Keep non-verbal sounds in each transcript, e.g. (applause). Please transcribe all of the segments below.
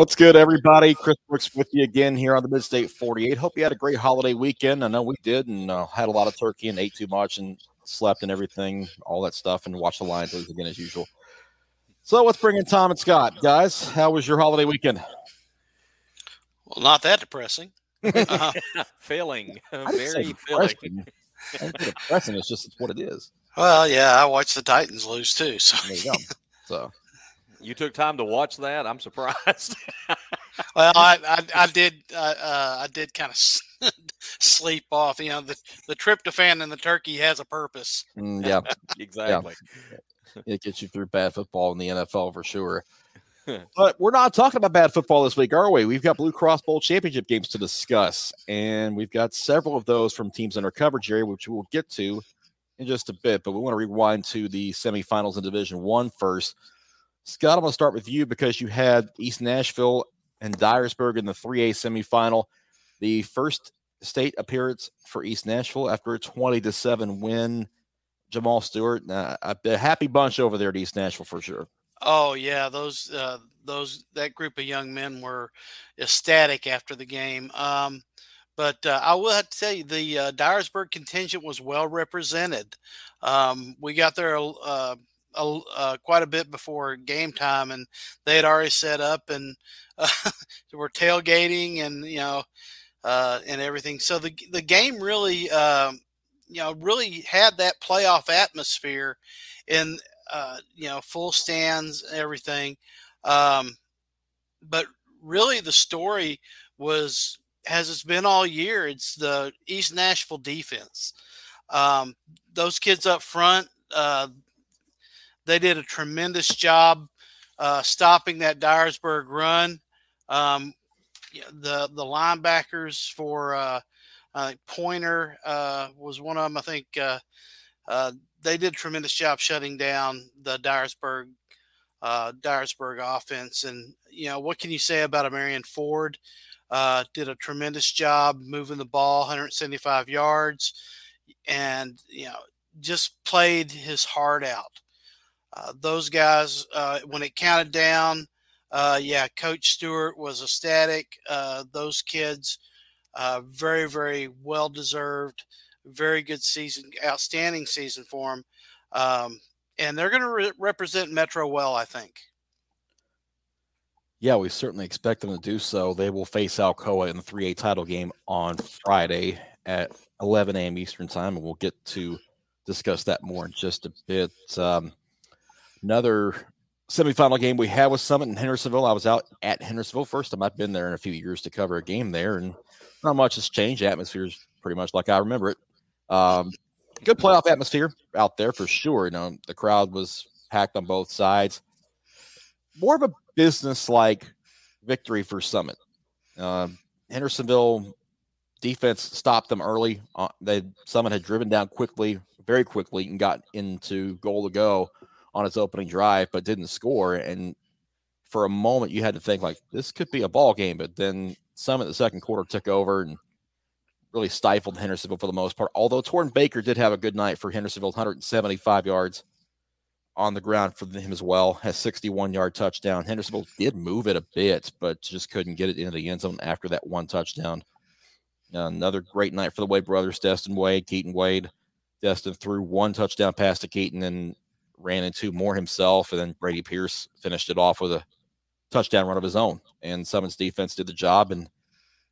What's good, everybody? Chris Brooks with you again here on the Midstate 48. Hope you had a great holiday weekend. I know we did, and uh, had a lot of turkey and ate too much and slept and everything, all that stuff, and watched the Lions lose again as usual. So let's bring in Tom and Scott, guys. How was your holiday weekend? Well, not that depressing. (laughs) Uh, filling, very filling. depressing. It's just it's what it is. Well, yeah, I watched the Titans lose too. So, there you go. so you took time to watch that. I'm surprised. (laughs) well, I, I, I did uh, uh, I did kind of (laughs) sleep off. You know, the the tryptophan in the turkey has a purpose. Mm, yeah, (laughs) exactly. Yeah. It gets you through bad football in the NFL for sure. but we're not talking about bad football this week, are we? We've got Blue Cross Bowl championship games to discuss, and we've got several of those from teams in our coverage area, which we'll get to in just a bit. But we want to rewind to the semifinals in Division One first. Scott, I'm going to start with you because you had East Nashville and Dyersburg in the 3A semifinal. The first state appearance for East Nashville after a 20 to 7 win. Jamal Stewart, uh, a happy bunch over there at East Nashville for sure. Oh yeah, those uh, those that group of young men were ecstatic after the game. Um, but uh, I will have to tell you, the uh, Dyersburg contingent was well represented. Um, we got there uh, a, uh, quite a bit before game time, and they had already set up and uh, (laughs) were tailgating and you know uh, and everything. So the the game really um, you know really had that playoff atmosphere, in uh, you know full stands and everything. Um, but really, the story was as it's been all year. It's the East Nashville defense. Um, those kids up front, uh, they did a tremendous job uh, stopping that Dyersburg run. Um, the the linebackers for uh, I think Pointer uh, was one of them. I think uh, uh, they did a tremendous job shutting down the Dyersburg uh, Dyersburg offense. And you know what can you say about a Marion Ford? did a tremendous job moving the ball, 175 yards, and you know just played his heart out. Uh, those guys, uh, when it counted down, uh, yeah, Coach Stewart was ecstatic. Uh, those kids, uh, very, very well deserved, very good season, outstanding season for them. Um, and they're going to re- represent Metro well, I think. Yeah, we certainly expect them to do so. They will face Alcoa in the 3A title game on Friday at 11 a.m. Eastern Time, and we'll get to discuss that more in just a bit. Um, Another semifinal game we had with Summit in Hendersonville. I was out at Hendersonville first time I've been there in a few years to cover a game there, and not much has changed. Atmosphere is pretty much like I remember it. Um, good playoff atmosphere out there for sure. You know, the crowd was packed on both sides. More of a business like victory for Summit. Uh, Hendersonville defense stopped them early. Uh, they Summit had driven down quickly, very quickly, and got into goal to go on its opening drive, but didn't score. And for a moment, you had to think like this could be a ball game, but then some of the second quarter took over and really stifled Hendersonville for the most part. Although Torn Baker did have a good night for Hendersonville, 175 yards on the ground for him as well, has 61 yard touchdown. Hendersonville did move it a bit, but just couldn't get it into the end zone after that one touchdown. Another great night for the Wade brothers, Destin Wade, Keaton Wade. Destin threw one touchdown pass to Keaton and ran into more himself, and then Brady Pierce finished it off with a touchdown run of his own. And Summit's defense did the job, and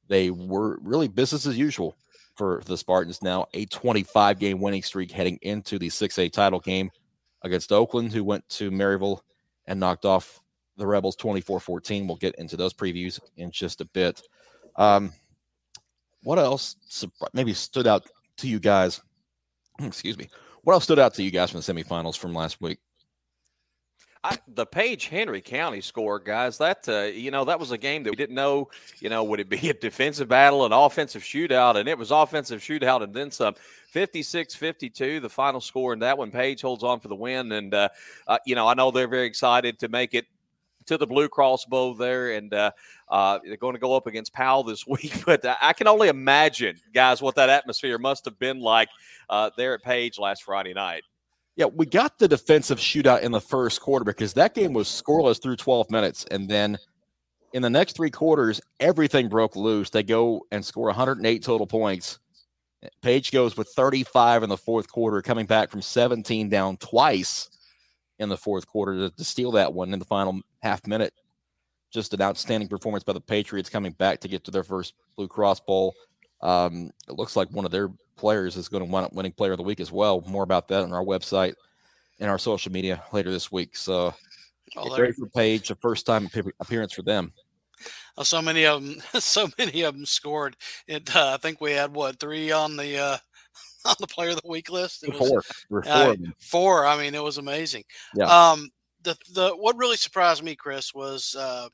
they were really business as usual for the Spartans. Now a 25 game winning streak heading into the 6A title game against Oakland, who went to Maryville and knocked off the Rebels 24 14. We'll get into those previews in just a bit. Um, what else maybe stood out to you guys? (clears throat) Excuse me. What else stood out to you guys from the semifinals from last week? I, the Page Henry County score, guys, that, uh, you know, that was a game that we didn't know, you know, would it be a defensive battle, an offensive shootout? And it was offensive shootout and then some. 56 52, the final score in that one. Page holds on for the win. And, uh, uh, you know, I know they're very excited to make it to the Blue Cross Bowl there, and uh, uh, they're going to go up against Powell this (laughs) week. But I can only imagine, guys, what that atmosphere must have been like uh, there at Page last Friday night. Yeah, we got the defensive shootout in the first quarter because that game was scoreless through 12 minutes, and then In the next three quarters, everything broke loose. They go and score 108 total points. Page goes with 35 in the fourth quarter, coming back from 17 down twice in the fourth quarter to, to steal that one in the final half minute. Just an outstanding performance by the Patriots coming back to get to their first Blue Cross Bowl. Um, it looks like one of their players is going to wind up winning Player of the Week as well. More about that on our website and our social media later this week. So, oh, great for Page, a first time appearance for them. Oh, so many of them, (laughs) so many of them scored. It, uh, I think we had what three on the uh, on the Player of the Week list. It was four. Uh, four. I mean, it was amazing. Yeah. Um, the the what really surprised me, Chris, was uh,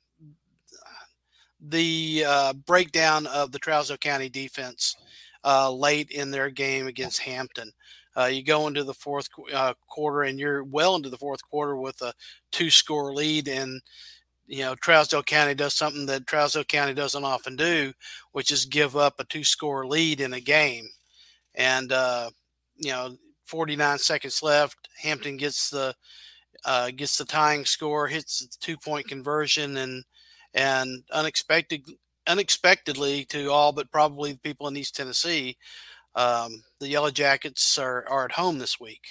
the uh, breakdown of the Trousdale County defense uh, late in their game against Hampton. Uh, you go into the fourth uh, quarter and you're well into the fourth quarter with a two score lead and you know Trousdale County does something that Trousdale County doesn't often do, which is give up a two score lead in a game. And uh, you know, 49 seconds left, Hampton gets the uh, gets the tying score, hits the two point conversion, and and unexpected unexpectedly to all but probably the people in East Tennessee, um, the Yellow Jackets are, are at home this week.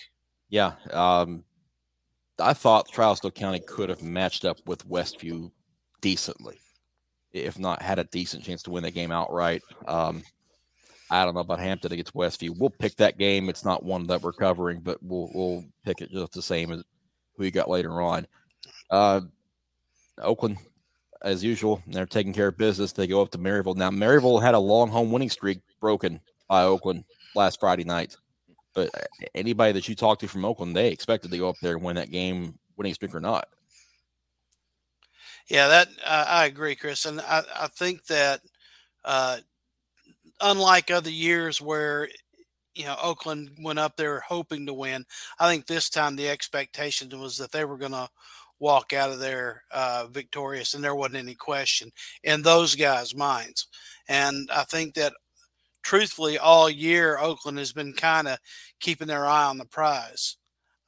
Yeah. Um, I thought Trousdale County could have matched up with Westview decently, if not had a decent chance to win the game outright. Um, I don't know about Hampton against Westview. We'll pick that game. It's not one that we're covering, but we'll we'll pick it just the same as who you got later on. Uh, Oakland as usual. They're taking care of business. They go up to Maryville. Now, Maryville had a long home winning streak broken by Oakland last Friday night. But anybody that you talk to from Oakland, they expected to go up there and win that game, winning streak or not. Yeah, that uh, I agree, Chris, and I, I think that uh, unlike other years where you know Oakland went up there hoping to win, I think this time the expectation was that they were going to walk out of there uh, victorious, and there wasn't any question in those guys' minds. And I think that, truthfully, all year Oakland has been kind of keeping their eye on the prize.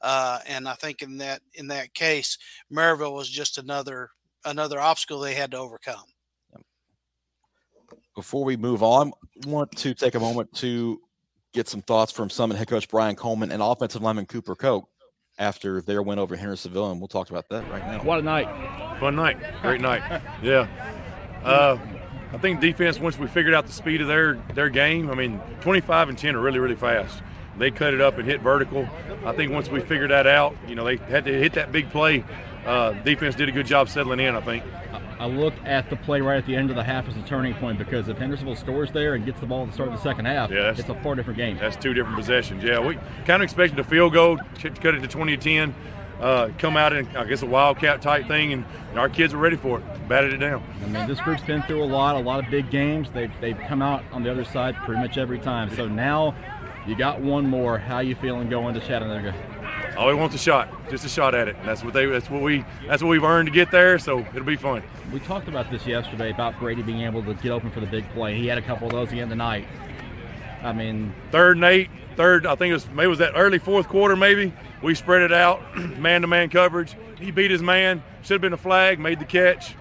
Uh, and I think in that in that case, Maryville was just another another obstacle they had to overcome. Before we move on, I want to take a moment to get some thoughts from Summit head coach Brian Coleman and offensive lineman Cooper Koch after their win over Hendersonville, and we'll talk about that right now. What a night! Fun night, great night. (laughs) Yeah, uh, I think defense once we figured out the speed of their their game. I mean, 25 and 10 are really really fast. They cut it up and hit vertical. I think once we figured that out, you know, they had to hit that big play. Uh, defense did a good job settling in. I think. I look at the play right at the end of the half as a turning point because if Hendersonville scores there and gets the ball at the start of the second half, yeah, it's a far different game. That's two different possessions. Yeah, we kind of expected a field goal, cut it to 20 to 10, uh, come out in, I guess, a wildcat type thing, and, and, our kids were ready for it, batted it down. I mean, this group's been through a lot, a lot of big games. They've, they've come out on the other side pretty much every time. So now you got one more. How you feeling going to Chattanooga? All we want a shot, just a shot at it. And that's what they. That's what we. That's what we've earned to get there. So it'll be fun. We talked about this yesterday about Brady being able to get open for the big play. He had a couple of those again tonight. I mean, third and eight, third. I think it was maybe it was that early fourth quarter. Maybe we spread it out, (clears throat) man-to-man coverage. He beat his man. Should have been a flag. Made the catch.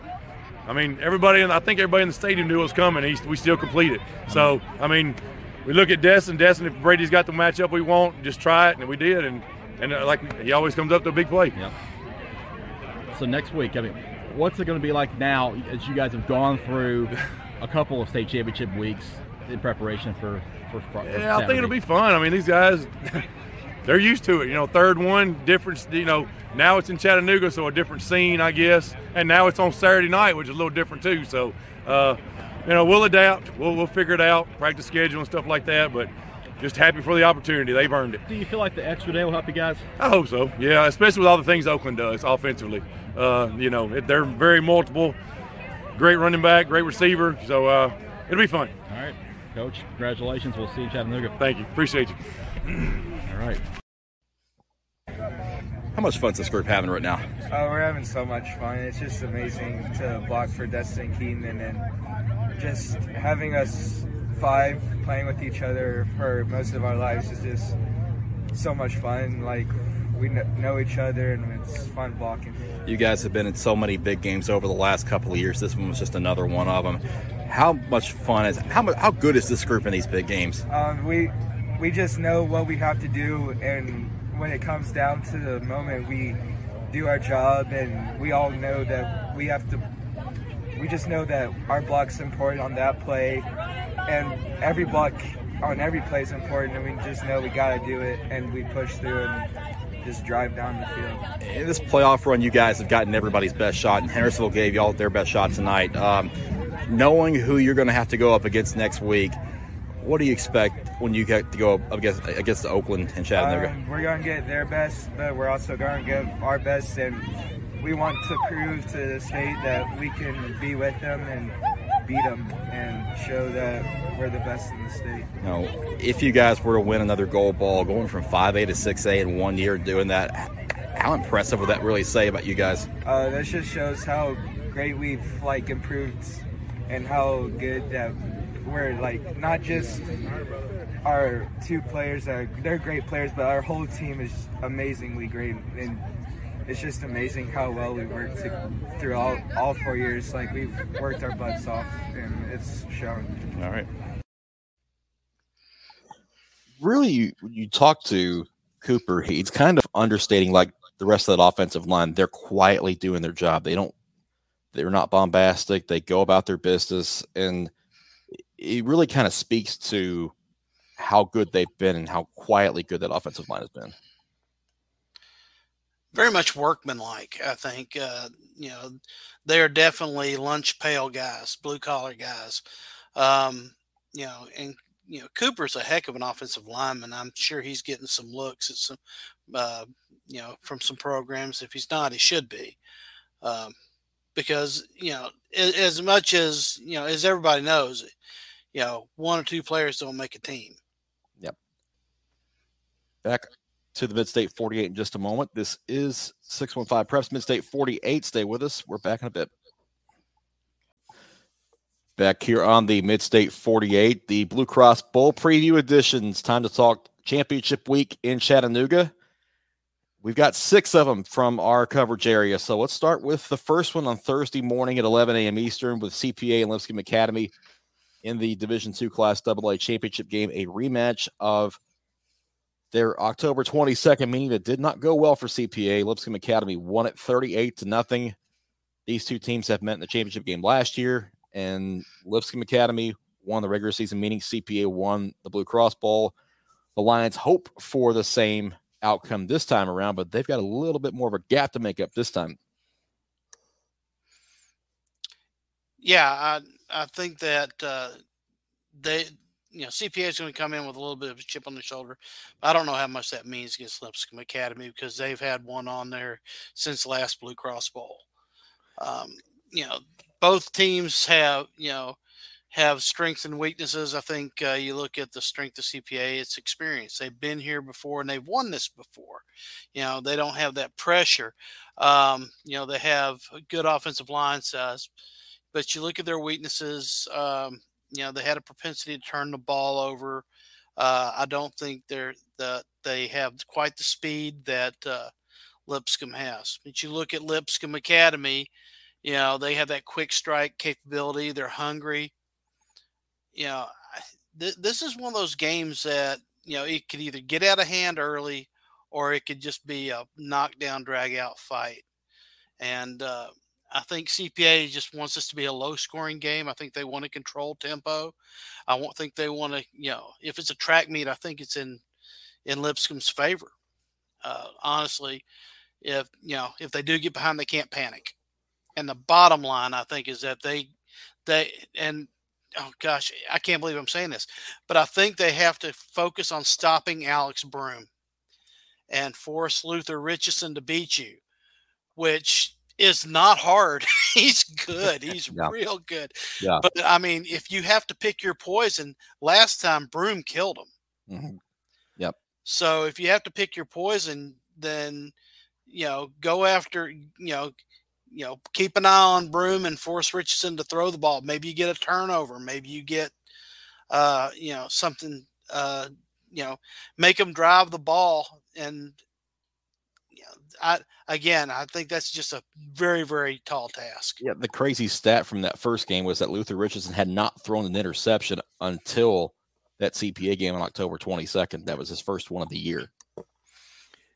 I mean, everybody. I think everybody in the stadium knew it was coming. He, we still completed. So I mean, we look at Destin. Destin, if Brady's got the matchup we want, just try it, and we did. And and uh, like he always comes up to a big play. Yeah. So next week, I mean, what's it going to be like now as you guys have gone through (laughs) a couple of state championship weeks in preparation for for, for Yeah, I think it'll be fun. I mean, these guys. (laughs) they're used to it. You know, third one, different. You know, now it's in Chattanooga, so a different scene, I guess. And now it's on Saturday night, which is a little different too. So, uh, you know, we'll adapt. We'll we'll figure it out, practice schedule and stuff like that. But just happy for the opportunity. They've earned it. Do you feel like the extra day will help you guys? I hope so. Yeah, especially with all the things Oakland does offensively. Uh, you know, they're very multiple. Great running back, great receiver. So uh, it'll be fun. All right, Coach. Congratulations. We'll see you in Chattanooga. Thank you. Appreciate you. (clears throat) all right. How much fun is this group having right now? Uh, we're having so much fun. It's just amazing to block for Destin Keaton and just having us five playing with each other for most of our lives is just so much fun. Like we know each other and it's fun blocking. You guys have been in so many big games over the last couple of years. This one was just another one of them. How much fun is how how good is this group in these big games? Um, we we just know what we have to do, and when it comes down to the moment, we do our job, and we all know that we have to. We just know that our block's important on that play, and every buck on every play is important, and we just know we got to do it, and we push through and just drive down the field. In this playoff run, you guys have gotten everybody's best shot, and Hendersonville gave y'all their best shot tonight. Um, knowing who you're going to have to go up against next week, what do you expect when you get to go up against against Oakland and Chattanooga? Um, we're going to get their best, but we're also going to give our best, and we want to prove to the state that we can be with them and beat them and show that we're the best in the state. You know, if you guys were to win another gold ball, going from 5A to 6A in one year, doing that, how impressive would that really say about you guys? Uh, that just shows how great we've like improved and how good that we're like not just our two players are they're great players, but our whole team is amazingly great and it's just amazing how well we worked to, through all, all four years. Like we've worked our butts off, and it's shown. All right. Really, you, you talk to Cooper, he's kind of understating like the rest of that offensive line. They're quietly doing their job. They don't. They're not bombastic. They go about their business, and it really kind of speaks to how good they've been and how quietly good that offensive line has been very much workmanlike. I think uh, you know they are definitely lunch pail guys, blue collar guys. Um, you know, and you know Cooper's a heck of an offensive lineman. I'm sure he's getting some looks at some, uh, you know, from some programs. If he's not, he should be, um, because you know as, as much as you know as everybody knows, you know, one or two players don't make a team. Yep. Back to the Mid State 48 in just a moment. This is 615 Preps Mid State 48. Stay with us. We're back in a bit. Back here on the Mid State 48, the Blue Cross Bowl preview editions. Time to talk championship week in Chattanooga. We've got six of them from our coverage area. So let's start with the first one on Thursday morning at 11 a.m. Eastern with CPA and Lipscomb Academy in the Division two Class AA championship game, a rematch of their October 22nd meeting that did not go well for CPA. Lipscomb Academy won it 38 to nothing. These two teams have met in the championship game last year, and Lipscomb Academy won the regular season meeting. CPA won the Blue Cross Bowl. The Lions hope for the same outcome this time around, but they've got a little bit more of a gap to make up this time. Yeah, I I think that uh, they you know, CPA is going to come in with a little bit of a chip on the shoulder. I don't know how much that means against Lipscomb Academy because they've had one on there since last Blue Cross Bowl. Um, you know, both teams have, you know, have strengths and weaknesses. I think uh, you look at the strength of CPA, it's experience. They've been here before and they've won this before. You know, they don't have that pressure. Um, you know, they have a good offensive line size, but you look at their weaknesses. Um, you know, they had a propensity to turn the ball over. Uh, I don't think they're that they have quite the speed that uh, Lipscomb has. But you look at Lipscomb Academy, you know, they have that quick strike capability. They're hungry. You know, th- this is one of those games that you know it could either get out of hand early, or it could just be a knockdown, drag out fight. And uh, I think CPA just wants this to be a low scoring game. I think they want to control tempo. I won't think they want to, you know, if it's a track meet, I think it's in in Lipscomb's favor. Uh, honestly, if you know if they do get behind, they can't panic. And the bottom line, I think, is that they they and oh gosh, I can't believe I'm saying this, but I think they have to focus on stopping Alex Broom and force Luther Richardson to beat you, which is not hard. (laughs) He's good. He's yeah. real good. Yeah. But I mean, if you have to pick your poison, last time Broom killed him. Mm-hmm. Yep. So if you have to pick your poison, then you know go after you know you know keep an eye on Broom and force Richardson to throw the ball. Maybe you get a turnover. Maybe you get uh you know something uh you know make them drive the ball and I again, I think that's just a very, very tall task. Yeah, the crazy stat from that first game was that Luther Richardson had not thrown an interception until that CPA game on October 22nd. That was his first one of the year.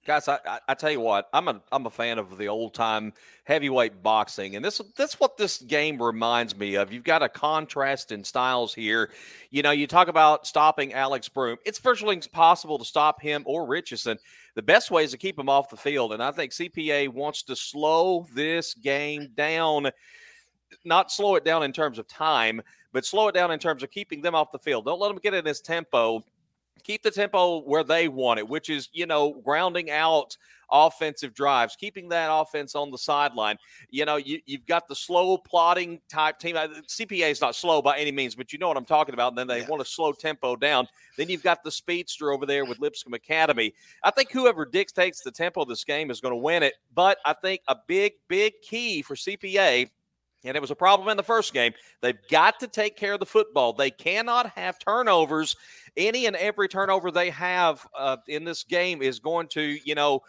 Guys, I, I, I, tell you what, I'm a I'm a fan of the old time heavyweight boxing, and this that's what this game reminds me of. You've got a contrast in styles here. You know, you talk about stopping Alex Broom. It's virtually impossible to stop him or Richardson. The best way is to keep them off the field, and I think CPA wants to slow this game down. Not slow it down in terms of time, but slow it down in terms of keeping them off the field. Don't let them get in this tempo keep the tempo where they want it, which is, you know, grounding out offensive drives, keeping that offense on the sideline. You know, you, have got the slow plotting type team. Uh, CPA is not slow by any means, but you know what I'm talking about. And then they yeah. want to slow tempo down. Then you've got the speedster over there with Lipscomb Academy. I think whoever dictates the tempo of this game is going to win it. But I think a big, big key for CPA and it was a problem in the first game. They've got to take care of the football. They cannot have turnovers. Any and every turnover they have uh, in this game is going to, you know,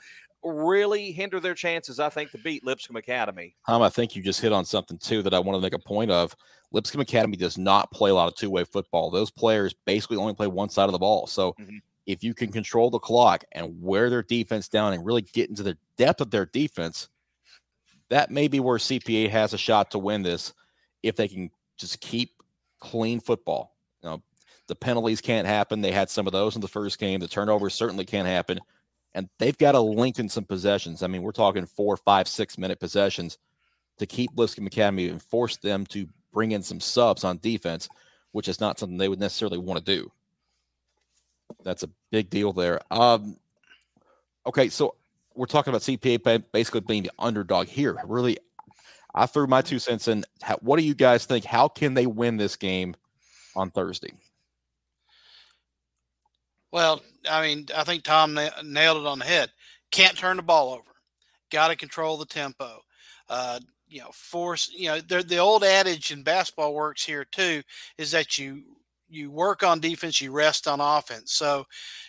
really hinder their chances, I think, to beat Lipscomb Academy. Tom, I think you just hit on something too that I want to make a point of. Lipscomb Academy does not play a lot of two-way football. Those players basically only play one side of the ball. So mm-hmm. if you can control the clock and wear their defense down and really get into the depth of their defense – that may be where CPA has a shot to win this if they can just keep clean football. You know, the penalties can't happen. They had some of those in the first game. The turnovers certainly can't happen. And they've got to lengthen some possessions. I mean, we're talking four, five, six minute possessions to keep Lipscomb Academy and force them to bring in some subs on defense, which is not something they would necessarily want to do. That's a big deal there. Um, okay, so we're talking about CPA basically being the underdog here. Really, I threw my two cents in. How, what do you guys think? How can they win this game on Thursday? Well, I mean, I think Tom na- nailed it on the head. Can't turn the ball over. Got to control the tempo. Uh, you know, force. You know, the old adage in basketball works here too. Is that you you work on defense, you rest on offense. So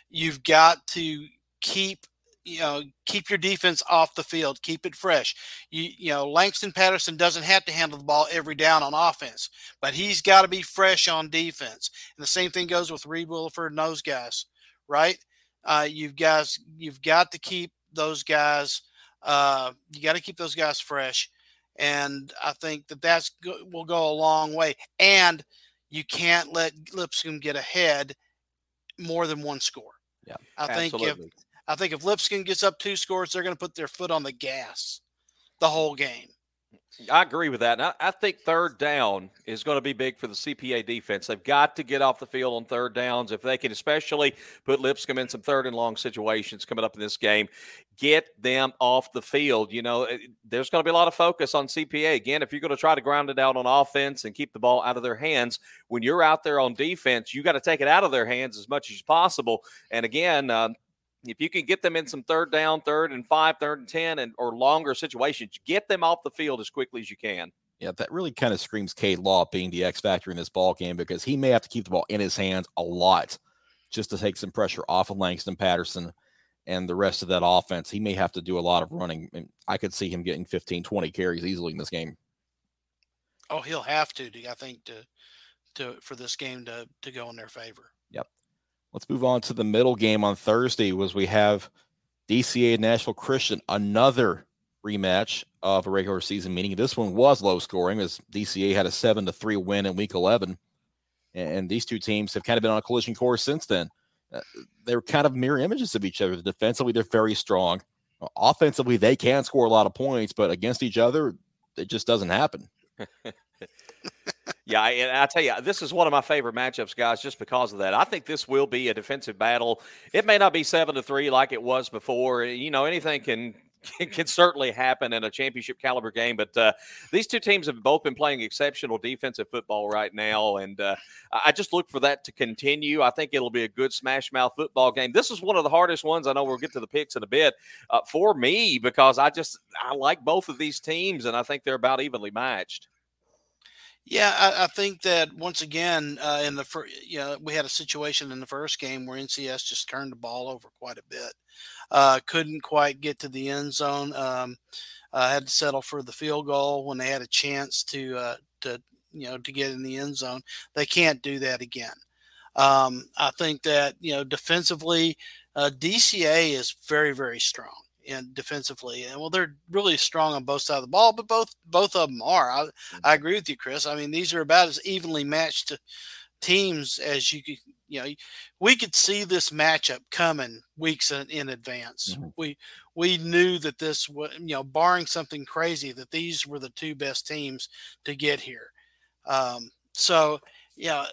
you've got to keep you know keep your defense off the field keep it fresh. You you know langston patterson doesn't have to handle the ball every down on offense but he's got to be fresh on defense. And the same thing goes with reed williford and those guys right? Uh, you've guys you've got to keep those guys uh, you got to keep those guys fresh. And i think that that's will go a long way. And you can't let lipscomb get ahead more than one score. Yeah i think if I think if Lipscomb gets up two scores, they're going to put their foot on the gas the whole game. I agree with that. And I, I, think third down is going to be big for the CPA defense. They've got to get off the field on third downs. If they can, especially put Lipscomb in some third and long situations coming up in this game, get them off the field. You know, eh, there's going to be a lot of focus on CPA. Again, if you're going to try to ground it out on offense and keep the ball out of their hands, when you're out there on defense, you got to take it out of their hands as much as possible. And again, uh, if you can get them in some third down, third and five, third and 10, and or longer situations, get them off the field as quickly as you can. Yeah, that really kind of screams Cade Law being the X factor in this ball game because he may have to keep the ball in his hands a lot just to take some pressure off of Langston Patterson and the rest of that offense. He may have to do a lot of running. And I could see him getting 15, 20 carries easily in this game. Oh, he'll have to, I think, to to for this game to to go in their favor. Yep. Let's move on to the middle game on Thursday. Was we have DCA Nashville Christian, another rematch of a regular season meeting. This one was low scoring as DCA had a seven to three win in Week 11, and these two teams have kind of been on a collision course since then. Uh, they're kind of mirror images of each other. Defensively, they're very strong. Offensively, they can score a lot of points, but against each other, it just doesn't happen. (laughs) yeah, and I tell you, this is one of my favorite matchups, guys, just because of that. I think this will be a defensive battle. It may not be seven to three like it was before. You know, anything can can certainly happen in a championship caliber game. But uh, these two teams have both been playing exceptional defensive football right now, and uh, I just look for that to continue. I think it'll be a good smash mouth football game. This is one of the hardest ones. I know we'll get to the picks in a bit uh, for me because I just I like both of these teams, and I think they're about evenly matched. Yeah, I, I, think that once again, uh, in the first, you know, we had a situation in the first game where NCS just turned the ball over quite a bit. uh, couldn't quite get to the end zone. Um, uh, had to settle for the field goal when they had a chance to uh, to you know to get in the end zone. They can't do that again. Um, I think that you know defensively, uh, DCA is very very strong in defensively, and well, they're really strong on both sides of the ball, but both both of them are. I, I agree with you, Chris. I mean, these are about as evenly matched teams as you could. You know, we could see this matchup coming weeks in, in advance. Mm-hmm. We we knew that this was, you know, barring something crazy, that these were the two best teams to get here. Um, so, yeah,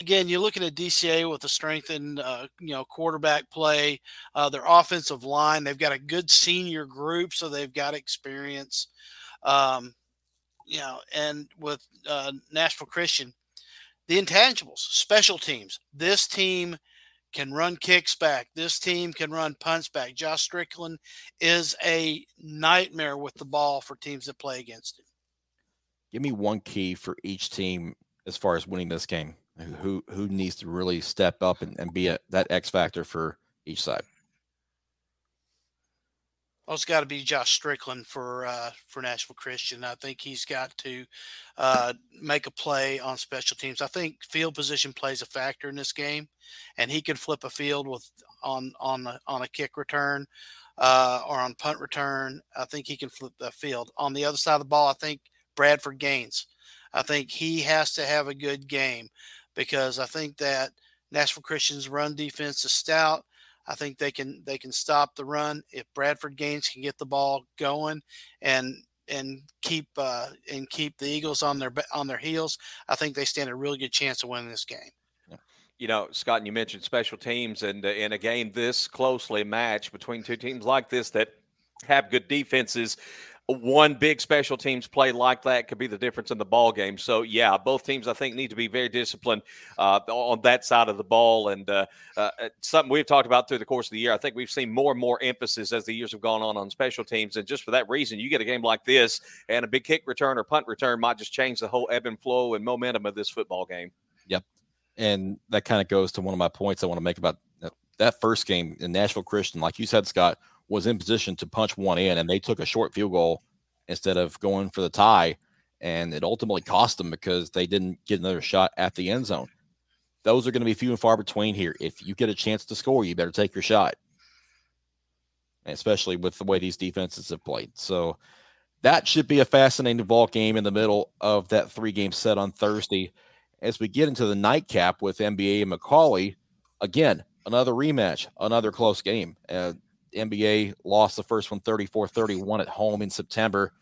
again, you're looking at DCA with a strengthened, uh, you know, quarterback play. Uh, their offensive line, they've got a good senior group, so they've got experience. Um, you know, and with uh, Nashville Christian, the intangibles, special teams. This team can run kicks back. This team can run punts back. Josh Strickland is a nightmare with the ball for teams that play against him. Give me one key for each team as far as winning this game. Who who needs to really step up and, and be a, that X factor for each side? Well, it's got to be Josh Strickland for uh, for Nashville Christian. I think he's got to uh, make a play on special teams. I think field position plays a factor in this game, and he can flip a field with on on a, on a kick return uh, or on punt return. I think he can flip the field. On the other side of the ball, I think Bradford Gaines. I think he has to have a good game because I think that Nashville Christian's run defense is stout. I think they can they can stop the run if Bradford Gaines can get the ball going and and keep uh, and keep the Eagles on their on their heels. I think they stand a really good chance of winning this game. You know, Scott, and you mentioned special teams, and uh, in a game this closely matched between two teams like this that have good defenses one big special teams play like that could be the difference in the ball game. So yeah, both teams I think need to be very disciplined uh, on that side of the ball, and uh, uh, something we've talked about through the course of the year. I think we've seen more and more emphasis as the years have gone on on special teams, and just for that reason, you get a game like this, and a big kick return or punt return might just change the whole ebb and flow and momentum of this football game. Yep, and that kind of goes to one of my points I want to make about that first game in Nashville Christian. Like you said, Scott was in position to punch one in, and they took a short field goal instead of going for the tie. And it ultimately cost them because they didn't get another shot at the end zone. Those are going to be few and far between here. If you get a chance to score, you better take your shot, especially with the way these defenses have played. So that should be a fascinating ball game in the middle of that three game set on Thursday. As we get into the nightcap with MBA and McCallie, again, another rematch, another close game. Uh, MBA lost the first one 34 31 at home in September.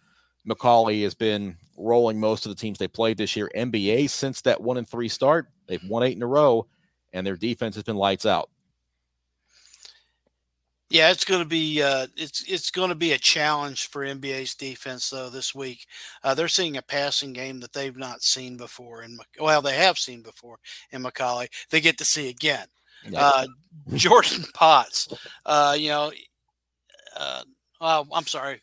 McCallie has been rolling most of the teams they played this year. MBA, since that one and three start, they've won eight in a row, and their defense has been lights out. Yeah, it's going to be uh, it's it's going to be a challenge for MBA's defense though this week. Uh, they're seeing a passing game that they've not seen before, and well, they have seen before in McCallie. They get to see again. Uh, Jordan Potts, uh, you know, uh, oh, I'm sorry,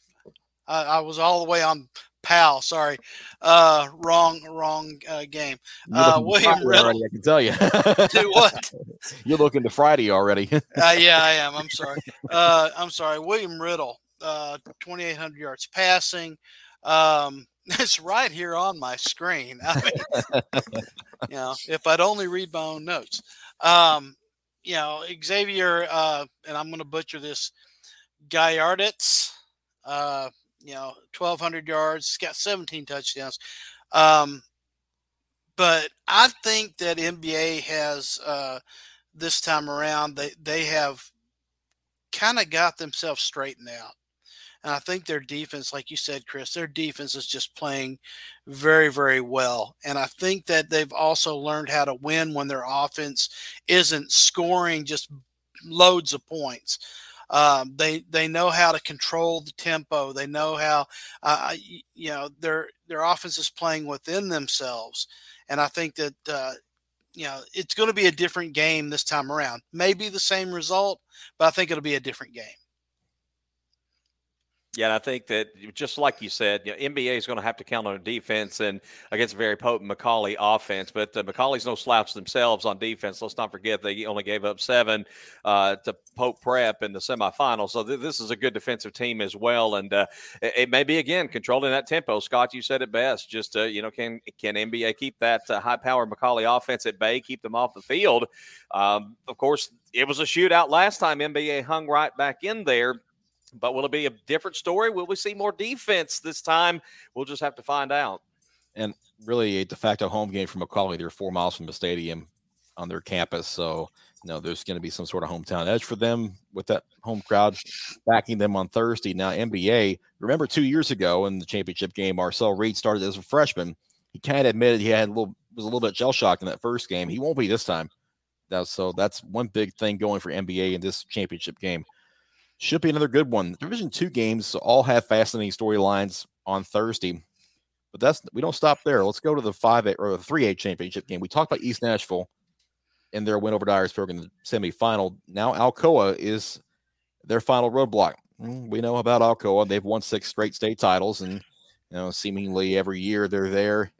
I, I, was all the way on Powell. Sorry, uh, wrong, wrong uh, game. Uh, William Riddle, already, I can tell you. (laughs) do what? (laughs) You're looking to Friday already. (laughs) uh, yeah, I am. I'm sorry. Uh, I'm sorry. William Riddle, uh, 2,800 yards passing. Um, it's right here on my screen. I mean, you know, if I'd only read my own notes. Um, you know, Xavier, uh, and I'm going to butcher this, Gayarditz, uh, you know, 1,200 yards, he's got 17 touchdowns. Um, but I think that MBA has uh, this time around, they, they have kind of got themselves straightened out. And I think their defense, like you said, Chris, their defense is just playing very, very well. And I think that they've also learned how to win when their offense isn't scoring just loads of points. Um, they they know how to control the tempo. They know how uh, you know their their offense is playing within themselves, and I think that uh, you know it's going to be a different game this time around. Maybe the same result, but I think it'll be a different game. Yeah, and I think that just like you said, you know, MBA is going to have to count on defense and against a very potent McCallie offense. But uh, McCallie's no slouch themselves on defense. Let's not forget they only gave up seven uh, to Pope Prep in the semifinals. So th- this is a good defensive team as well. And uh, it, it, may be again controlling that tempo. Scott, you said it best. Just uh, you know, can can MBA keep that uh, high power McCallie offense at bay, keep them off the field? Um, of course, it was a shootout last time. MBA hung right back in there but will it be a different story? Will we see more defense this time? We'll just have to find out. And really, a de facto home game for McCallie. They're four miles from the stadium on their campus. So, you know, there's going to be some sort of hometown edge for them with that home crowd backing them on Thursday. Now, MBA, remember two years ago in the championship game, Marcel Reed started as a freshman. He kind of admitted he had a little was a little bit shell shocked in that first game. He won't be this time. Now, so that's one big thing going for MBA in this championship game. Should be another good one. Division two games all have fascinating storylines on Thursday, but that's we don't stop there. Let's go to the five eight or the three eight championship game. We talked about East Nashville and their win over Dyersburg in the semifinal. Now Alcoa is their final roadblock. Hmm, we know about Alcoa; they've won six straight state titles, and you know seemingly every year they're there.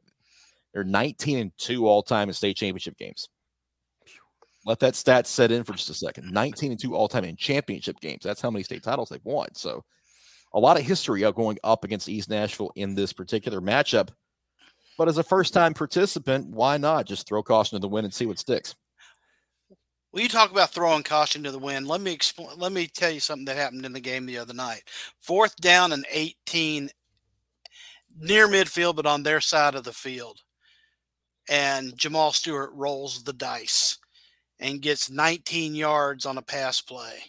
They're 19 and two all time in state championship games. Let that stat set in for just a second. 19 and 2 all time in championship games. That's how many state titles they've won. So a lot of history of going up against East Nashville in this particular matchup. But as a first time participant, why not just throw caution to the wind and see what sticks? Well, you talk about throwing caution to the wind. Let me explain. Let me tell you something that happened in the game the other night. Fourth down and 18 near midfield, but on their side of the field. And Jamal Stewart rolls the dice and gets 19 yards on a pass play.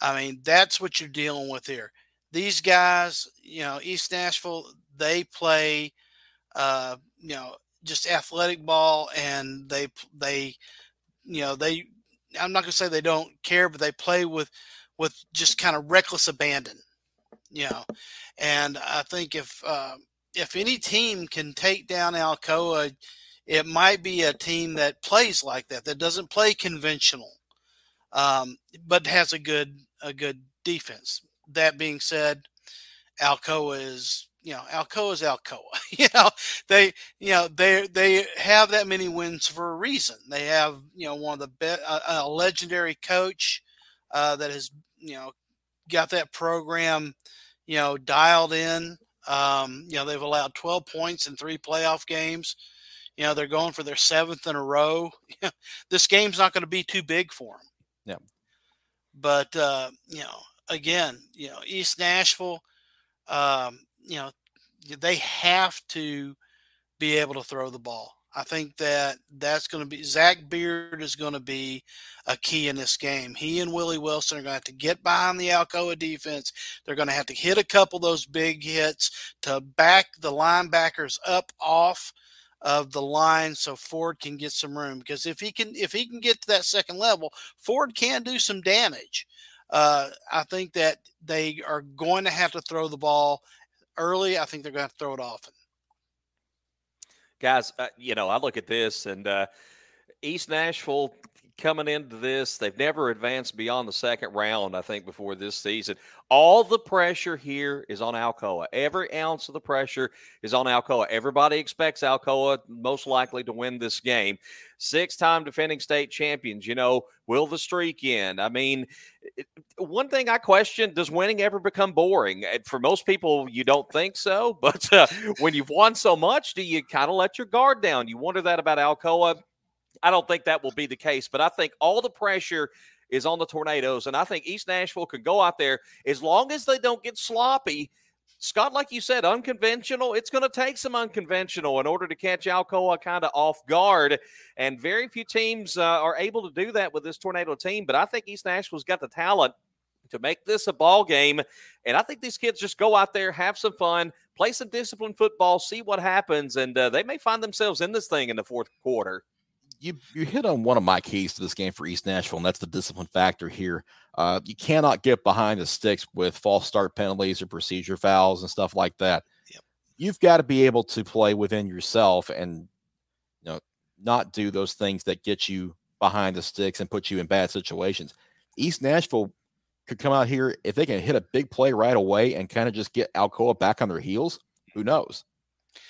I mean, that's what you're dealing with here. These guys, you know, East Nashville, they play, uh, you know, just athletic ball, and they they, you know, they. I'm not gonna say they don't care, but they play with with just kind of reckless abandon, you know. And I think if uh, if any team can take down Alcoa it might be a team that plays like that, that doesn't play conventional, um, but has a good a good defense. That being said, Alcoa is you know Alcoa is Alcoa. (laughs) you know they you know they they have that many wins for a reason. They have you know one of the best a, a legendary coach uh, that has you know got that program you know dialed in. Um, you know they've allowed 12 points in three playoff games. You know, they're going for their seventh in a row. (laughs) this game's not going to be too big for them. Yeah. But, uh, you know, again, you know, East Nashville, um, you know, they have to be able to throw the ball. I think that that's going to be Zach Beard is going to be a key in this game. He and Willie Wilson are going to have to get behind the Alcoa defense. They're going to have to hit a couple of those big hits to back the linebackers up off of the line so Ford can get some room because if he can if he can get to that second level, Ford can do some damage. Uh, I think that they are going to have to throw the ball early. I think they're going to, to throw it often. Guys, uh, you know, I look at this and uh, East Nashville coming into this. They've never advanced beyond the second round, I think, before this season. All the pressure here is on Alcoa. Every ounce of the pressure is on Alcoa. Everybody expects Alcoa most likely to win this game. Six time defending state champions. You know, will the streak end? I mean, one thing I question does winning ever become boring? For most people, you don't think so. (laughs) But uh, when you've won so much, do you kind of let your guard down? You wonder that about Alcoa I don't think that will be the case, but I think all the pressure is on the Tornadoes. And I think East Nashville could go out there as long as they don't get sloppy. Scott, like you said, unconventional. It's going to take some unconventional in order to catch Alcoa kind of off guard. And very few teams uh, are able to do that with this Tornado team. But I think East Nashville's got the talent to make this a ball game. And I think these kids just go out there, have some fun, play some disciplined football, see what happens. And uh, they may find themselves in this thing in the fourth quarter you you hit on one of my keys to this game for East Nashville, and that's the discipline factor here. Uh, you cannot get behind the sticks with false start penalties or procedure fouls and stuff like that. Yep. You've got to be able to play within yourself and you know not do those things that get you behind the sticks and put you in bad situations. East Nashville could come out here if they can hit a big play right away and kind of just get Alcoa back on their heels. Who knows?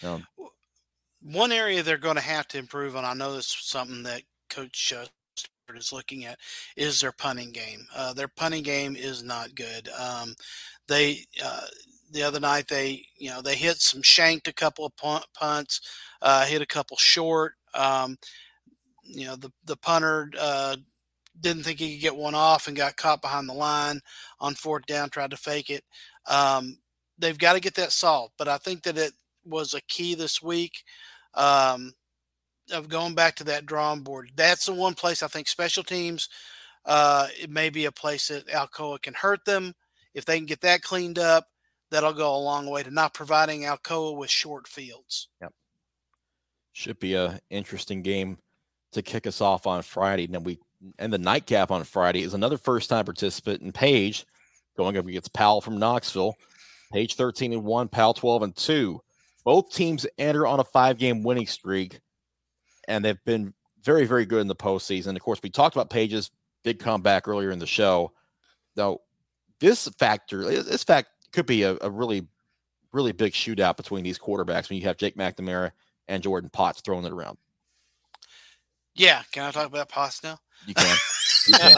Um, One area they're going to have to improve on. I know this is something that Coach uh, is looking at is their punting game. Uh, their punting game is not good. Um, they uh, the other night they you know they hit some shanked a couple of punt, punts, uh, hit a couple short. Um, you know the the punter uh, didn't think he could get one off and got caught behind the line on fourth down, tried to fake it. Um, they've got to get that solved, but I think that it was a key this week. Um, of going back to that drawing board. That's the one place I think special teams. Uh, it may be a place that Alcoa can hurt them if they can get that cleaned up that'll go a long way to not providing Alcoa with short fields. Yep. Should be a interesting game to kick us off on Friday. And then we and the nightcap on Friday is another first time participant in Page going up against Powell from Knoxville. Page 13 and 1, Powell 12 and 2. Both teams enter on a five game winning streak, and they've been very, very good in the postseason. Of course, we talked about Page's big comeback earlier in the show. Now, this factor, this fact could be a, a really, really big shootout between these quarterbacks when you have Jake McNamara and Jordan Potts throwing it around. Yeah, can I talk about Potts now? You can. You can.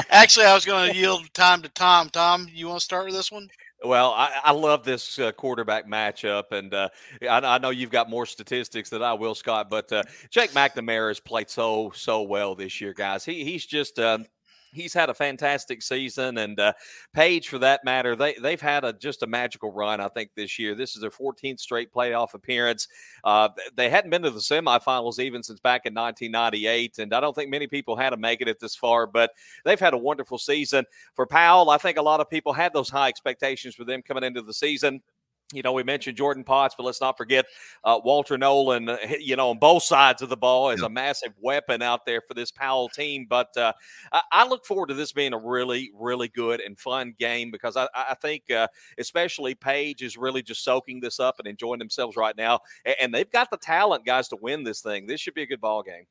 (laughs) Actually, I was going to yield time to Tom. Tom, you want to start with this one? Well, I, I love this uh, quarterback matchup, and uh, I, I, know you've got more statistics than I will, Scott. But uh, Jake McNamara has played so so well this year, guys. He he's just um, he's had a fantastic season, and uh, Page, for that matter, they they've had a just a magical run. I think this year. This is their 14th straight playoff appearance. Uh, they hadn't been to the semifinals even since back in 1998, and I don't think many people had to make it this far. But they've had a wonderful season for Powell. I think a lot of people had those high expectations for them coming into the season you know, we mentioned Jordan Potts, but let's not forget uh, Walter Nolen, uh, you know, on both sides of the ball is a massive weapon out there for this Powell team. But uh, I, look forward to this being a really, really good and fun game because I, I think, uh, especially Page is really just soaking this up and enjoying themselves right now. And, and they've got the talent, guys, to win this thing. This should be a good ball game.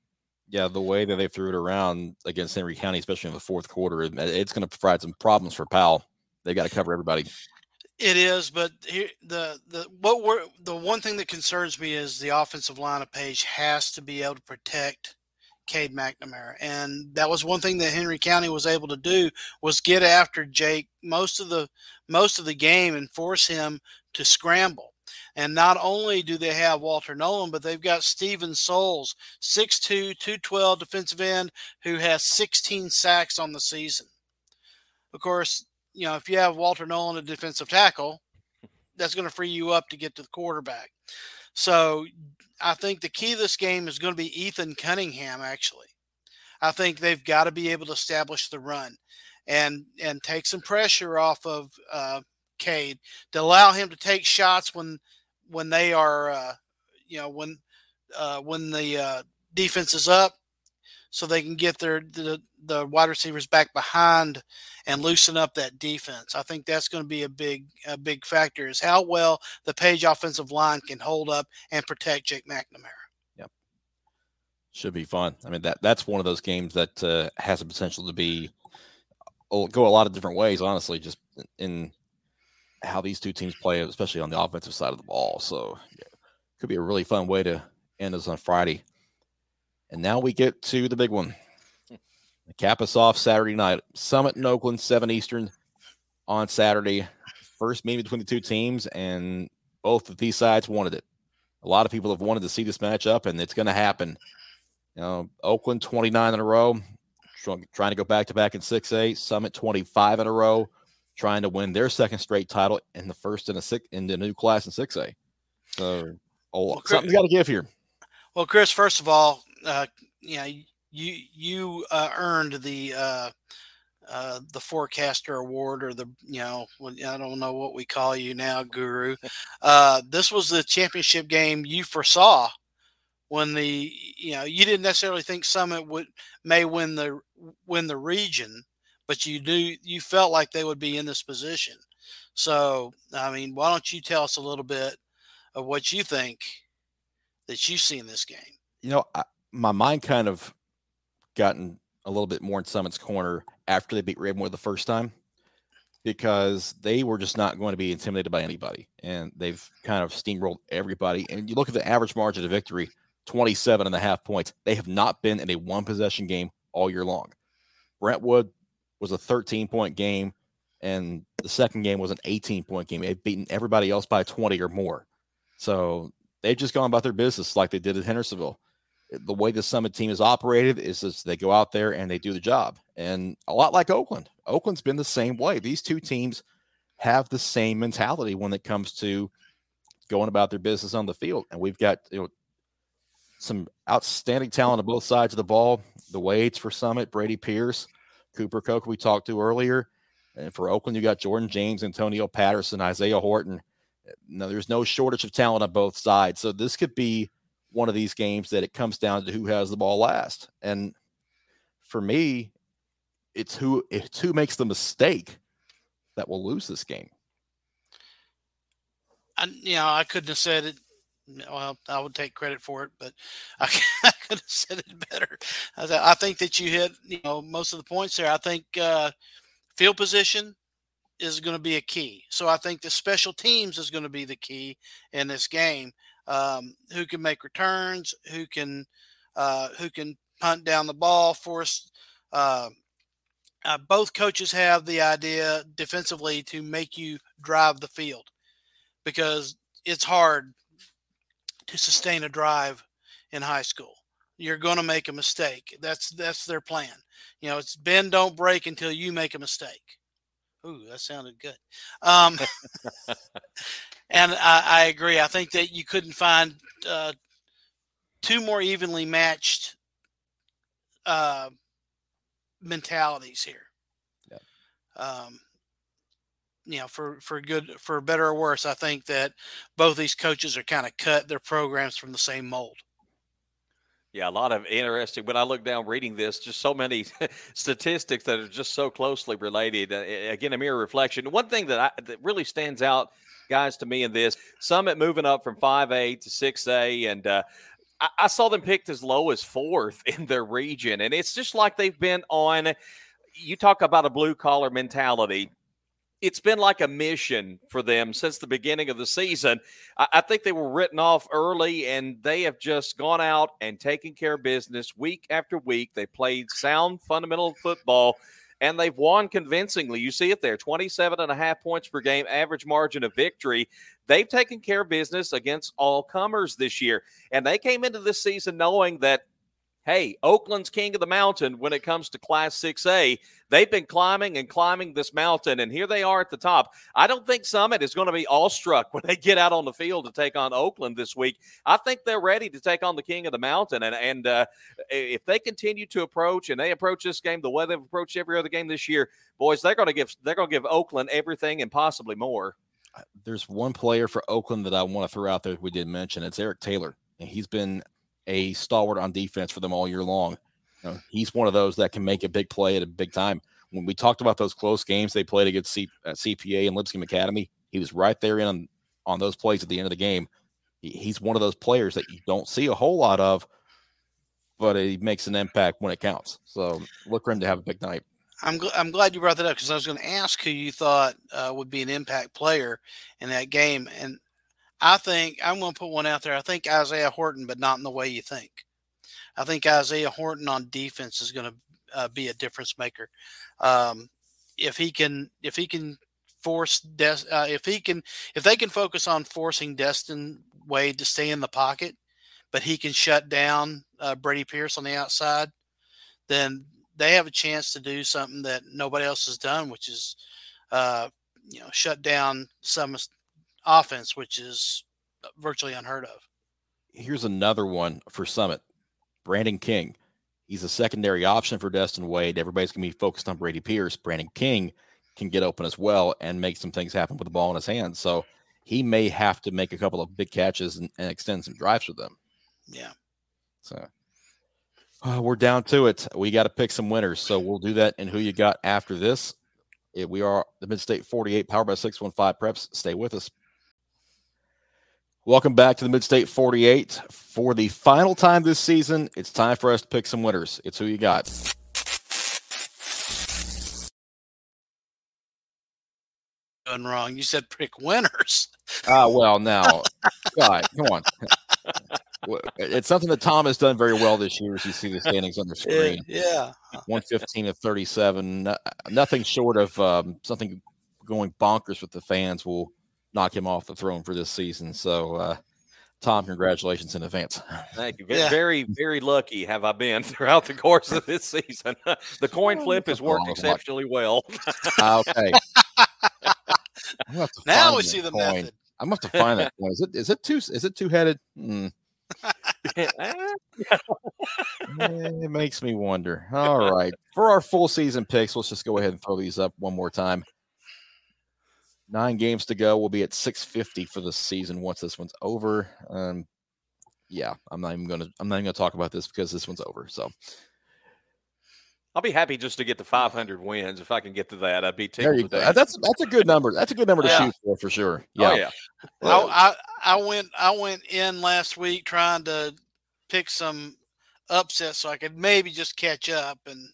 Yeah, the way that they threw it around against Henry County, especially in the fourth quarter, it's going to provide some problems for Powell. They got to cover everybody. It is, but here, the the what we're the one thing that concerns me is the offensive line of Page has to be able to protect Cade McNamara, and that was one thing that Henry County was able to do was get after Jake most of the most of the game and force him to scramble. And not only do they have Walter Nolen, but they've got Steven Souls, 6'2", 212 defensive end, who has 16 sacks on the season. Of course, you know, if you have Walter Nolen a defensive tackle, that's going to free you up to get to the quarterback. So I think the key to this game is going to be Ethan Cunningham, actually. I think they've got to be able to establish the run and and take some pressure off of uh, Cade to allow him to take shots when when they are uh, you know when uh, when the uh, defense is up so they can get their the, the wide receivers back behind and loosen up that defense. I think that's going to be a big a big factor is how well the Page offensive line can hold up and protect Jake McNamara. Yep, should be fun. I mean that that's one of those games that uh, has the potential to be go a lot of different ways. Honestly, just in how these two teams play, especially on the offensive side of the ball. So yeah, could be a really fun way to end us on Friday. And now we get to the big one. Cap us off Saturday night. Summit in Oakland, 7 Eastern on Saturday. First meeting between the two teams, and both of these sides wanted it. A lot of people have wanted to see this matchup, and it's going to happen. You know, Oakland 29 in a row, trying to go back to back in 6A. Summit 25 in a row, trying to win their second straight title in the first in a six in the new class in 6A. So, oh, well, something's got to give here. Well, Chris, first of all, uh, you know, you you uh, earned the uh, uh, the forecaster award or the you know I don't know what we call you now, guru. (laughs) Uh, this was the championship game you foresaw when the you know you didn't necessarily think Summit would may win the win the region, but you do you felt like they would be in this position. So I mean, why don't you tell us a little bit of what you think that you see in this game? You know, I, my mind kind of gotten a little bit more in Summit's corner after they beat Ravenwood the first time because they were just not going to be intimidated by anybody. And they've kind of steamrolled everybody. And you look at the average margin of victory 27 and a half points. They have not been in a one possession game all year long. Brentwood was a 13 point game, and the second game was an 18 point game. They've beaten everybody else by 20 or more. So they've just gone about their business like they did at Hendersonville. The way the Summit team is operated is just they go out there and they do the job. And a lot like Oakland, Oakland's been the same way. These two teams have the same mentality when it comes to going about their business on the field. And we've got you know some outstanding talent on both sides of the ball. The Wades for Summit, Brady Pierce, Cooper Coke, we talked to earlier. And for Oakland, you got Jordan James, Antonio Patterson, Isaiah Horton. No, there's no shortage of talent on both sides. So this could be one of these games that it comes down to who has the ball last. And for me, it's who it's who makes the mistake that will lose this game. I, you know, I couldn't have said it well, I would take credit for it, but (laughs) I, I could have said it better. I, I, think that you hit, you know, most of the points there. I think uh, field position is going to be a key. So I think the special teams is going to be the key in this game. Um, who can make returns? Who can uh, who can punt down the ball? Force. Uh, uh, both coaches have the idea defensively to make you drive the field because it's hard to sustain a drive in high school. You're going to make a mistake. That's that's their plan. You know, it's bend don't break until you make a mistake. Ooh, that sounded good. Um, (laughs) (laughs) and I, I, agree. I think that you couldn't find uh, two more evenly matched uh, mentalities here. Yeah. Um, you know, for for good for better or worse, I think that both these coaches are kind of cut their programs from the same mold. Yeah, a lot of interesting. When I look down reading this, just so many (laughs) statistics that are just so closely related. Again, a mere reflection. One thing that I, that really stands out, guys, to me in this Summit moving up from five A to six A, and uh, I, I saw them picked as low as fourth (laughs) in their region, and it's just like they've been on. You talk about a blue collar mentality it's been like a mission for them since the beginning of the season. I, think they were written off early, and they have just gone out and taken care of business week after week. They played sound fundamental football, and they've won convincingly. You see it there 27 and a half points per game, average margin of victory. They've taken care of business against all comers this year, and they came into this season knowing that hey, Oakland's king of the mountain when it comes to Class 6A. They've been climbing and climbing this mountain, and here they are at the top. I don't think Summit is going to be awestruck (laughs) when they get out on the field to take on Oakland this week. I think they're ready to take on the king of the mountain, and and uh, if they continue to approach and they approach this game the way they've approached every other game this year, boys, they're going to give they're going to give Oakland everything and possibly more. There's one player for Oakland that I want to throw out there. We did mention it's Eric Taylor, and he's been a stalwart on defense for them all year long. You know, he's one of those that can make a big play at a big time. When we talked about those close games they played against C, uh, CPA and Lipscomb Academy, he was right there in on, on those plays at the end of the game. He, he's one of those players that you don't see a whole lot of, but he makes an impact when it counts. So look for him to have a big night. I'm, gl- I'm glad you brought that up because I was going to ask who you thought uh, would be an impact player in that game, and I think I'm going to put one out there. I think Isaiah Horton, but not in the way you think. I think Isaiah Horton on defense is going to uh, be a difference maker. Um, if he can, if he can force, Des- uh, if he can, if they can focus on forcing Destin Wade to stay in the pocket, but he can shut down uh, Brady Pierce on the outside, then they have a chance to do something that nobody else has done, which is, uh, you know, shut down some offense, which is virtually unheard of. Here's another one for Summit Brandon King. He's a secondary option for Destin Wade. Everybody's going to be focused on Brady Pierce. Brandon King can get open as well and make some things happen with the ball in his hands. So he may have to make a couple of big catches and, and extend some drives with them. Yeah. So uh, we're down to it. We got to pick some winners. So we'll do that and who you got after this. we are the Mid State 48 powered by 615 Preps. Stay with us. Welcome back to the Midstate 48. For the final time this season, it's time for us to pick some winners. It's who you got. Done wrong. You said pick winners. Ah, well, now, God, come on. It's something that Tom has done very well this year, as you see the standings on the (laughs) screen. Yeah, one fifteen to thirty-seven. Nothing short of um, something going bonkers with the fans will knock him off the throne for this season. So, uh, Tom, congratulations in advance. (laughs) Thank you. Ve- Yeah. Very, very lucky have I been (laughs) throughout the course of this season. (laughs) the coin flip has worked Oh, exceptionally well. Okay. I'm gonna have to Now we see the coin. method. I'm gonna have to find that coin. Is it is it two is it two headed? Mm, Eh, it makes me wonder. All right. For our full season picks, let's just go ahead and throw these up one more time. Nine games to go. We'll be at 650 for the season once this one's over. Um, yeah, I'm not even gonna I'm not even gonna talk about this because this one's over. So I'll be happy just to get to 500 wins if I can get to that. I'd be there tickled you to go. death. That's that's a good number. That's a good number to Yeah. shoot for for sure. Oh Yeah. yeah. I, I I went I went in last week trying to pick some upsets so I could maybe just catch up and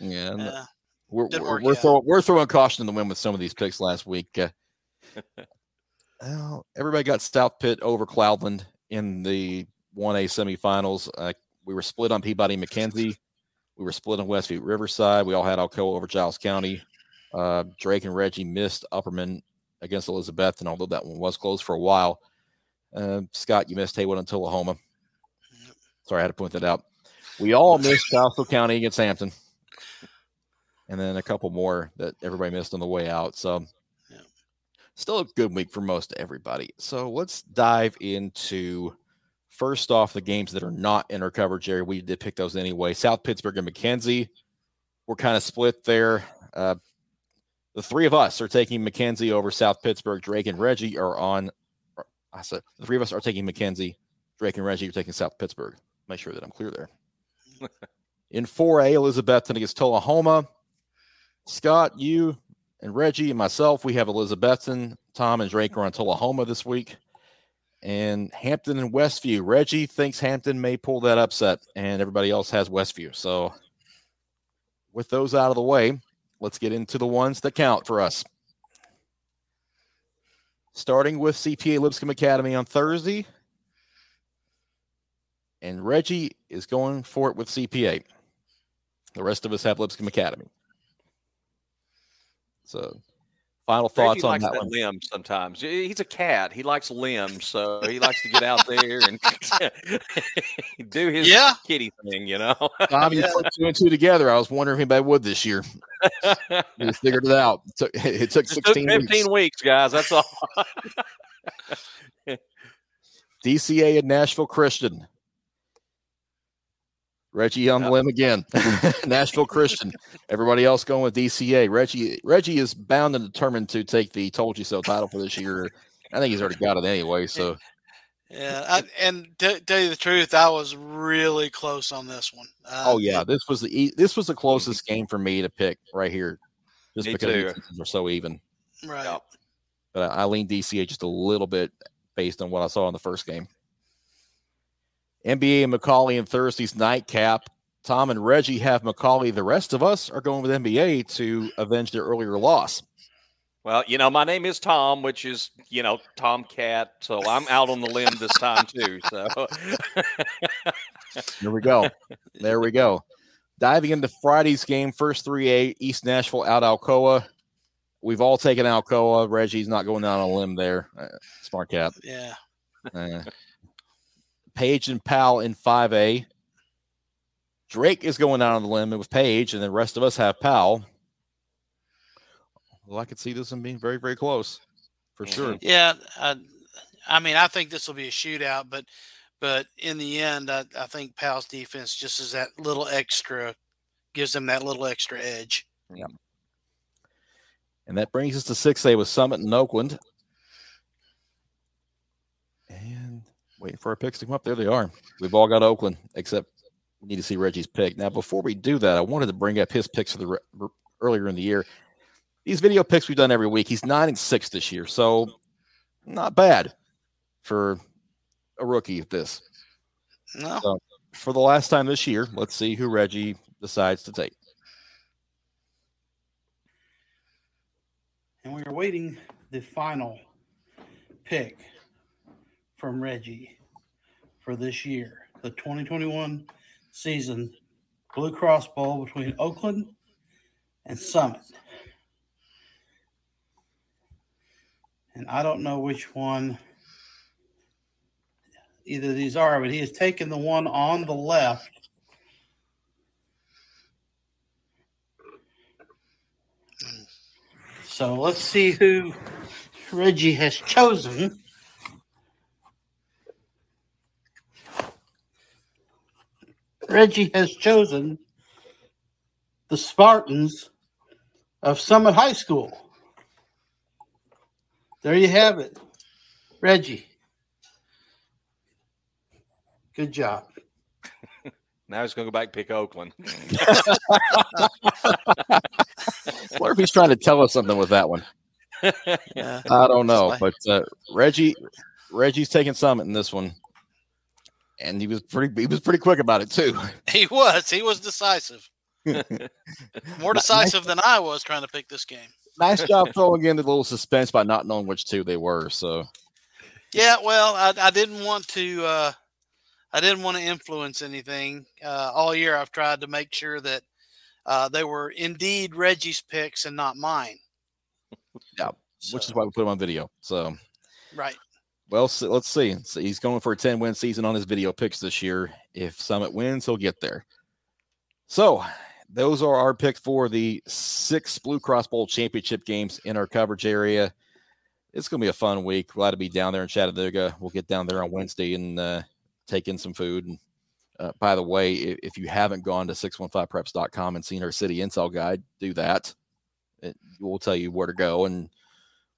Yeah. uh, we're didn't we're, work we're out. throwing we're throwing caution in the wind with some of these picks last week. Uh, (laughs) well, everybody got South Pitt over Cloudland in the 1A semifinals. Uh, we were split on Peabody McKenzie. We were split on Westview Riverside. We all had Alcoa over Giles County. Uh, Drake and Reggie missed Upperman against Elizabeth, and although that one was closed for a while, uh, Scott, you missed Haywood and Tullahoma. Sorry, I had to point that out. We all (laughs) missed Charleston County against Hampton and then a couple more that everybody missed on the way out. So, Yeah. still a good week for most everybody. So, let's dive into first off the games that are not in our coverage, Jerry. We did pick those anyway. South Pittsburg and McKenzie. We're kind of split there. Uh, the three of us are taking McKenzie over South Pittsburg. Drake and Reggie are on. I said the three of us are taking McKenzie. Drake and Reggie are taking South Pittsburg. Make sure that I'm clear there. in 4A, Elizabethton against Tullahoma. Scott, you and Reggie and myself, we have Elizabethton. Tom and Drake are on Tullahoma this week. And Hampton and Westview. Reggie thinks Hampton may pull that upset, and everybody else has Westview. So, with those out of the way, let's get into the ones that count for us. Starting with CPA Lipscomb Academy on Thursday. And Reggie is going for it with CPA. The rest of us have Lipscomb Academy. So, final thoughts Reggie on likes that that one. limb sometimes. He's a cat. He likes limbs, so he likes to get out there and (laughs) do his Yeah. kitty thing, you know. Tom, you (laughs) Yeah. put two and two together. I was wondering if anybody would this year. (laughs) You just figured it out. It took, it took Just took 15 weeks. weeks, guys. That's all. DCA and Nashville Christian. Reggie on the Yeah. limb again. (laughs) (laughs) Nashville Christian. Everybody else going with DCA. Reggie Reggie is bound and determined to take the "Told You So" title for this year. I think he's already got it anyway. So yeah. I, and to tell you the truth, I was really close on this one. Uh, Oh yeah, this was the e- this was the closest game for me to pick right here, just Me because too. these teams are so even. right. Yep. But I, I lean DCA just a little bit based on what I saw in the first game. MBA and McCallie and Thursday's nightcap. Tom and Reggie have McCallie. The rest of us are going with MBA to avenge their earlier loss. Well, you know, my name is Tom, which is, you know, Tom Cat. So I'm out on the limb this time too. So (laughs) Here we go. there we go. Diving into Friday's game, first 3A, East Nashville out Alcoa. We've all taken Alcoa. Reggie's not going down on a limb there. Uh, smart cat. Yeah. Uh, Page and Powell in 5A. Drake is going out on the limb with Page, and the rest of us have Powell. Well, I could see this one being very, very close for sure. Yeah. I, I mean, I think this will be a shootout, but but in the end, I, I think Powell's defense just is that little extra, gives them that little extra edge. Yeah. And that brings us to 6A with Summit and Oakland. Waiting for our picks to come up. There they are. We've all got Oakland, except we need to see Reggie's pick. Now, before we do that, I wanted to bring up his picks for the re- earlier in the year. These video picks we've done every week. He's nine and six this year, so not bad for a rookie at this. No. So, for the last time this year, let's see who Reggie decides to take. And we are waiting the final pick from Reggie for this year, the 2021 season Blue Cross Bowl between Oakland and Summit. And I don't know which one either of these are, but he has taken the one on the left. So let's see who Reggie has chosen. Reggie has chosen the Spartans of Summit High School. There you have it, Reggie. Good job. (laughs) Now he's going to go back and pick Oakland. What if he's trying to tell us something with that one? Yeah. (laughs) I don't know, but uh, Reggie, Reggie's taking Summit in this one, and he was pretty. He was pretty quick about it too. (laughs) He was. He was decisive. (laughs) (laughs) More Nice- decisive than I was trying to pick this game. nice job throwing in the little suspense by not knowing which two they were. So Yeah, well, I, I didn't want to. Uh, I didn't want to influence anything. Uh, all year, I've tried to make sure that uh, they were indeed Reggie's picks and not mine. Yeah, which is why we put them on video. So right. Well, so let's see. So he's going for a ten win season on his video picks this year. If Summit wins, he'll get there. So those are our picks for the six Blue Cross Bowl championship games in our coverage area. It's going to be a fun week. Glad to be down there in Chattanooga. We'll get down there on Wednesday and uh, take in some food. And uh, by the way, if, if you haven't gone to 615preps.com and seen our city intel guide, do that. It will tell you where to go and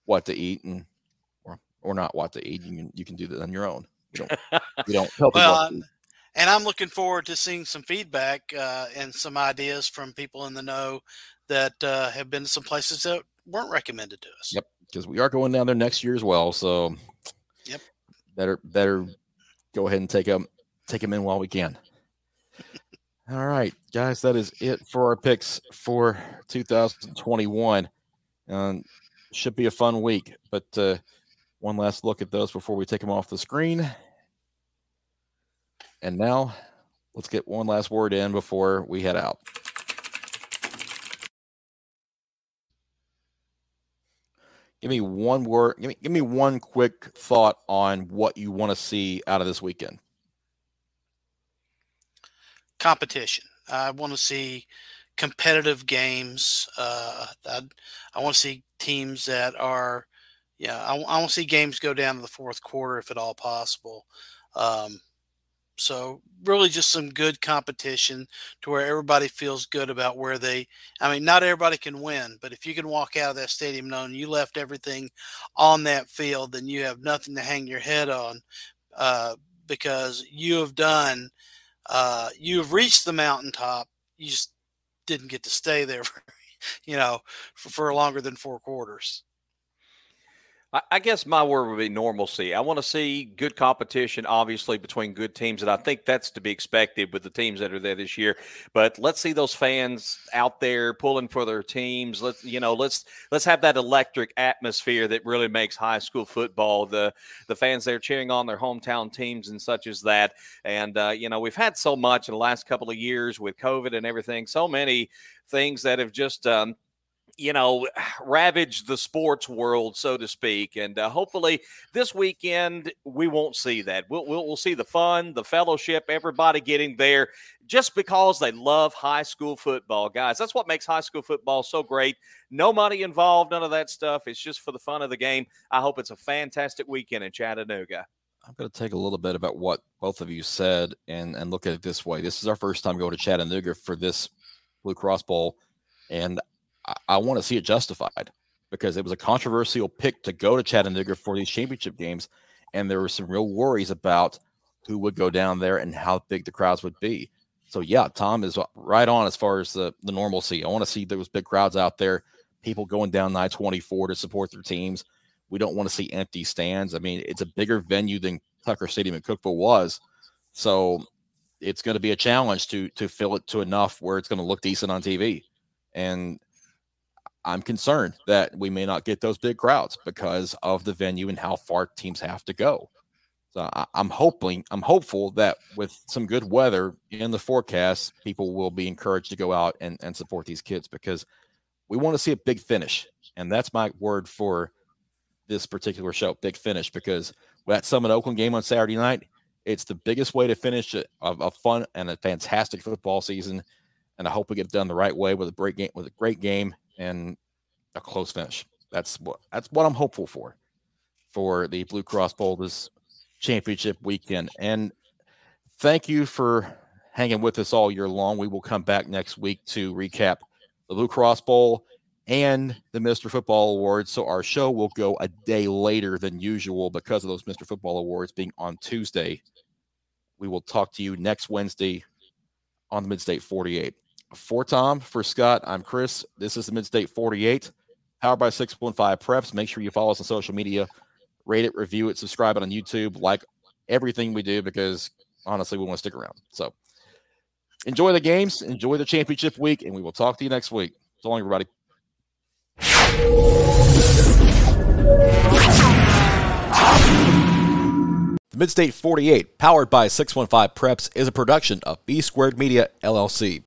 what to eat and or not what to eat. You can you can do that on your own. You don't (laughs) you don't people. Well, I'm- and I'm looking forward to seeing some feedback uh, and some ideas from people in the know that uh, have been to some places that weren't recommended to us. Yep. because we are going down there next year as well. So, Yep. better better go ahead and take them take them in while we can. (laughs) All right, guys, that is it for our picks for 2021. Um, should be a fun week, but uh, one last look at those before we take them off the screen. And now, let's get one last word in before we head out. Give me one word. Give me, give me one quick thought on what you want to see out of this weekend. competition. I want to see competitive games. Uh, I, I want to see teams that are, yeah, I, I want to see games go down to the fourth quarter if at all possible. Um, so really just some good competition to where everybody feels good about where they I mean not everybody can win, but if you can walk out of that stadium knowing you left everything on that field, then you have nothing to hang your head on uh, because you have done uh, you have reached the mountaintop. You just didn't get to stay there, (laughs) for, you know, for, for longer than four quarters. I, guess my word would be normalcy. I want to see good competition, obviously, between good teams, and I think that's to be expected with the teams that are there this year. But let's see those fans out there pulling for their teams. Let's you know, let's let's have that electric atmosphere that really makes high school football. The the fans there cheering on their hometown teams and such as that. And uh, you know, we've had so much in the last couple of years with COVID and everything. So many things that have just um, you know, ravaged the sports world, so to speak. And uh, hopefully, this weekend we won't see that. We'll, we'll we'll see the fun, the fellowship, everybody getting there, just because they love high school football, guys. That's what makes high school football so great. No money involved, none of that stuff. It's just for the fun of the game. I hope it's a fantastic weekend in Chattanooga. I'm going to take a little bit about what both of you said and and look at it this way. This is our first time going to Chattanooga for this Blue Cross Bowl, and I, want to see it justified because it was a controversial pick to go to Chattanooga for these championship games, and there were some real worries about who would go down there and how big the crowds would be. So yeah, Tom is right on as far as the the normalcy. I want to see those big crowds out there, people going down I twenty four to support their teams. We don't want to see empty stands. I mean, it's a bigger venue than Tucker Stadium in Cookeville was, so it's going to be a challenge to to fill it to enough where it's going to look decent on TV. And I'm concerned that we may not get those big crowds because of the venue and how far teams have to go. So I, am hoping, I'm hopeful that with some good weather in the forecast, people will be encouraged to go out and, and support these kids because we want to see a big finish. And that's my word for this particular show, big finish, because that Summit Oakland game on Saturday night, it's the biggest way to finish a, a fun and a fantastic football season. And I hope we get done the right way with a great game, with a great game and a close finish. That's what that's what I'm hopeful for for the Blue Cross Bowl this championship weekend. And thank you for hanging with us all year long. We will come back next week to recap the Blue Cross Bowl and the Mr. Football Awards. So our show will go a day later than usual because of those Mr. Football Awards being on Tuesday. We will talk to you next Wednesday on the Midstate 48. For Tom, for Scott, I'm Chris. This is the Midstate 48, powered by 615 Preps. Make sure you follow us on social media, rate it, review it, subscribe it on YouTube, like everything we do because honestly, we want to stick around. So enjoy the games, enjoy the championship week, and we will talk to you next week. So long, everybody. The Midstate 48, powered by 615 Preps, is a production of B Squared Media, LLC.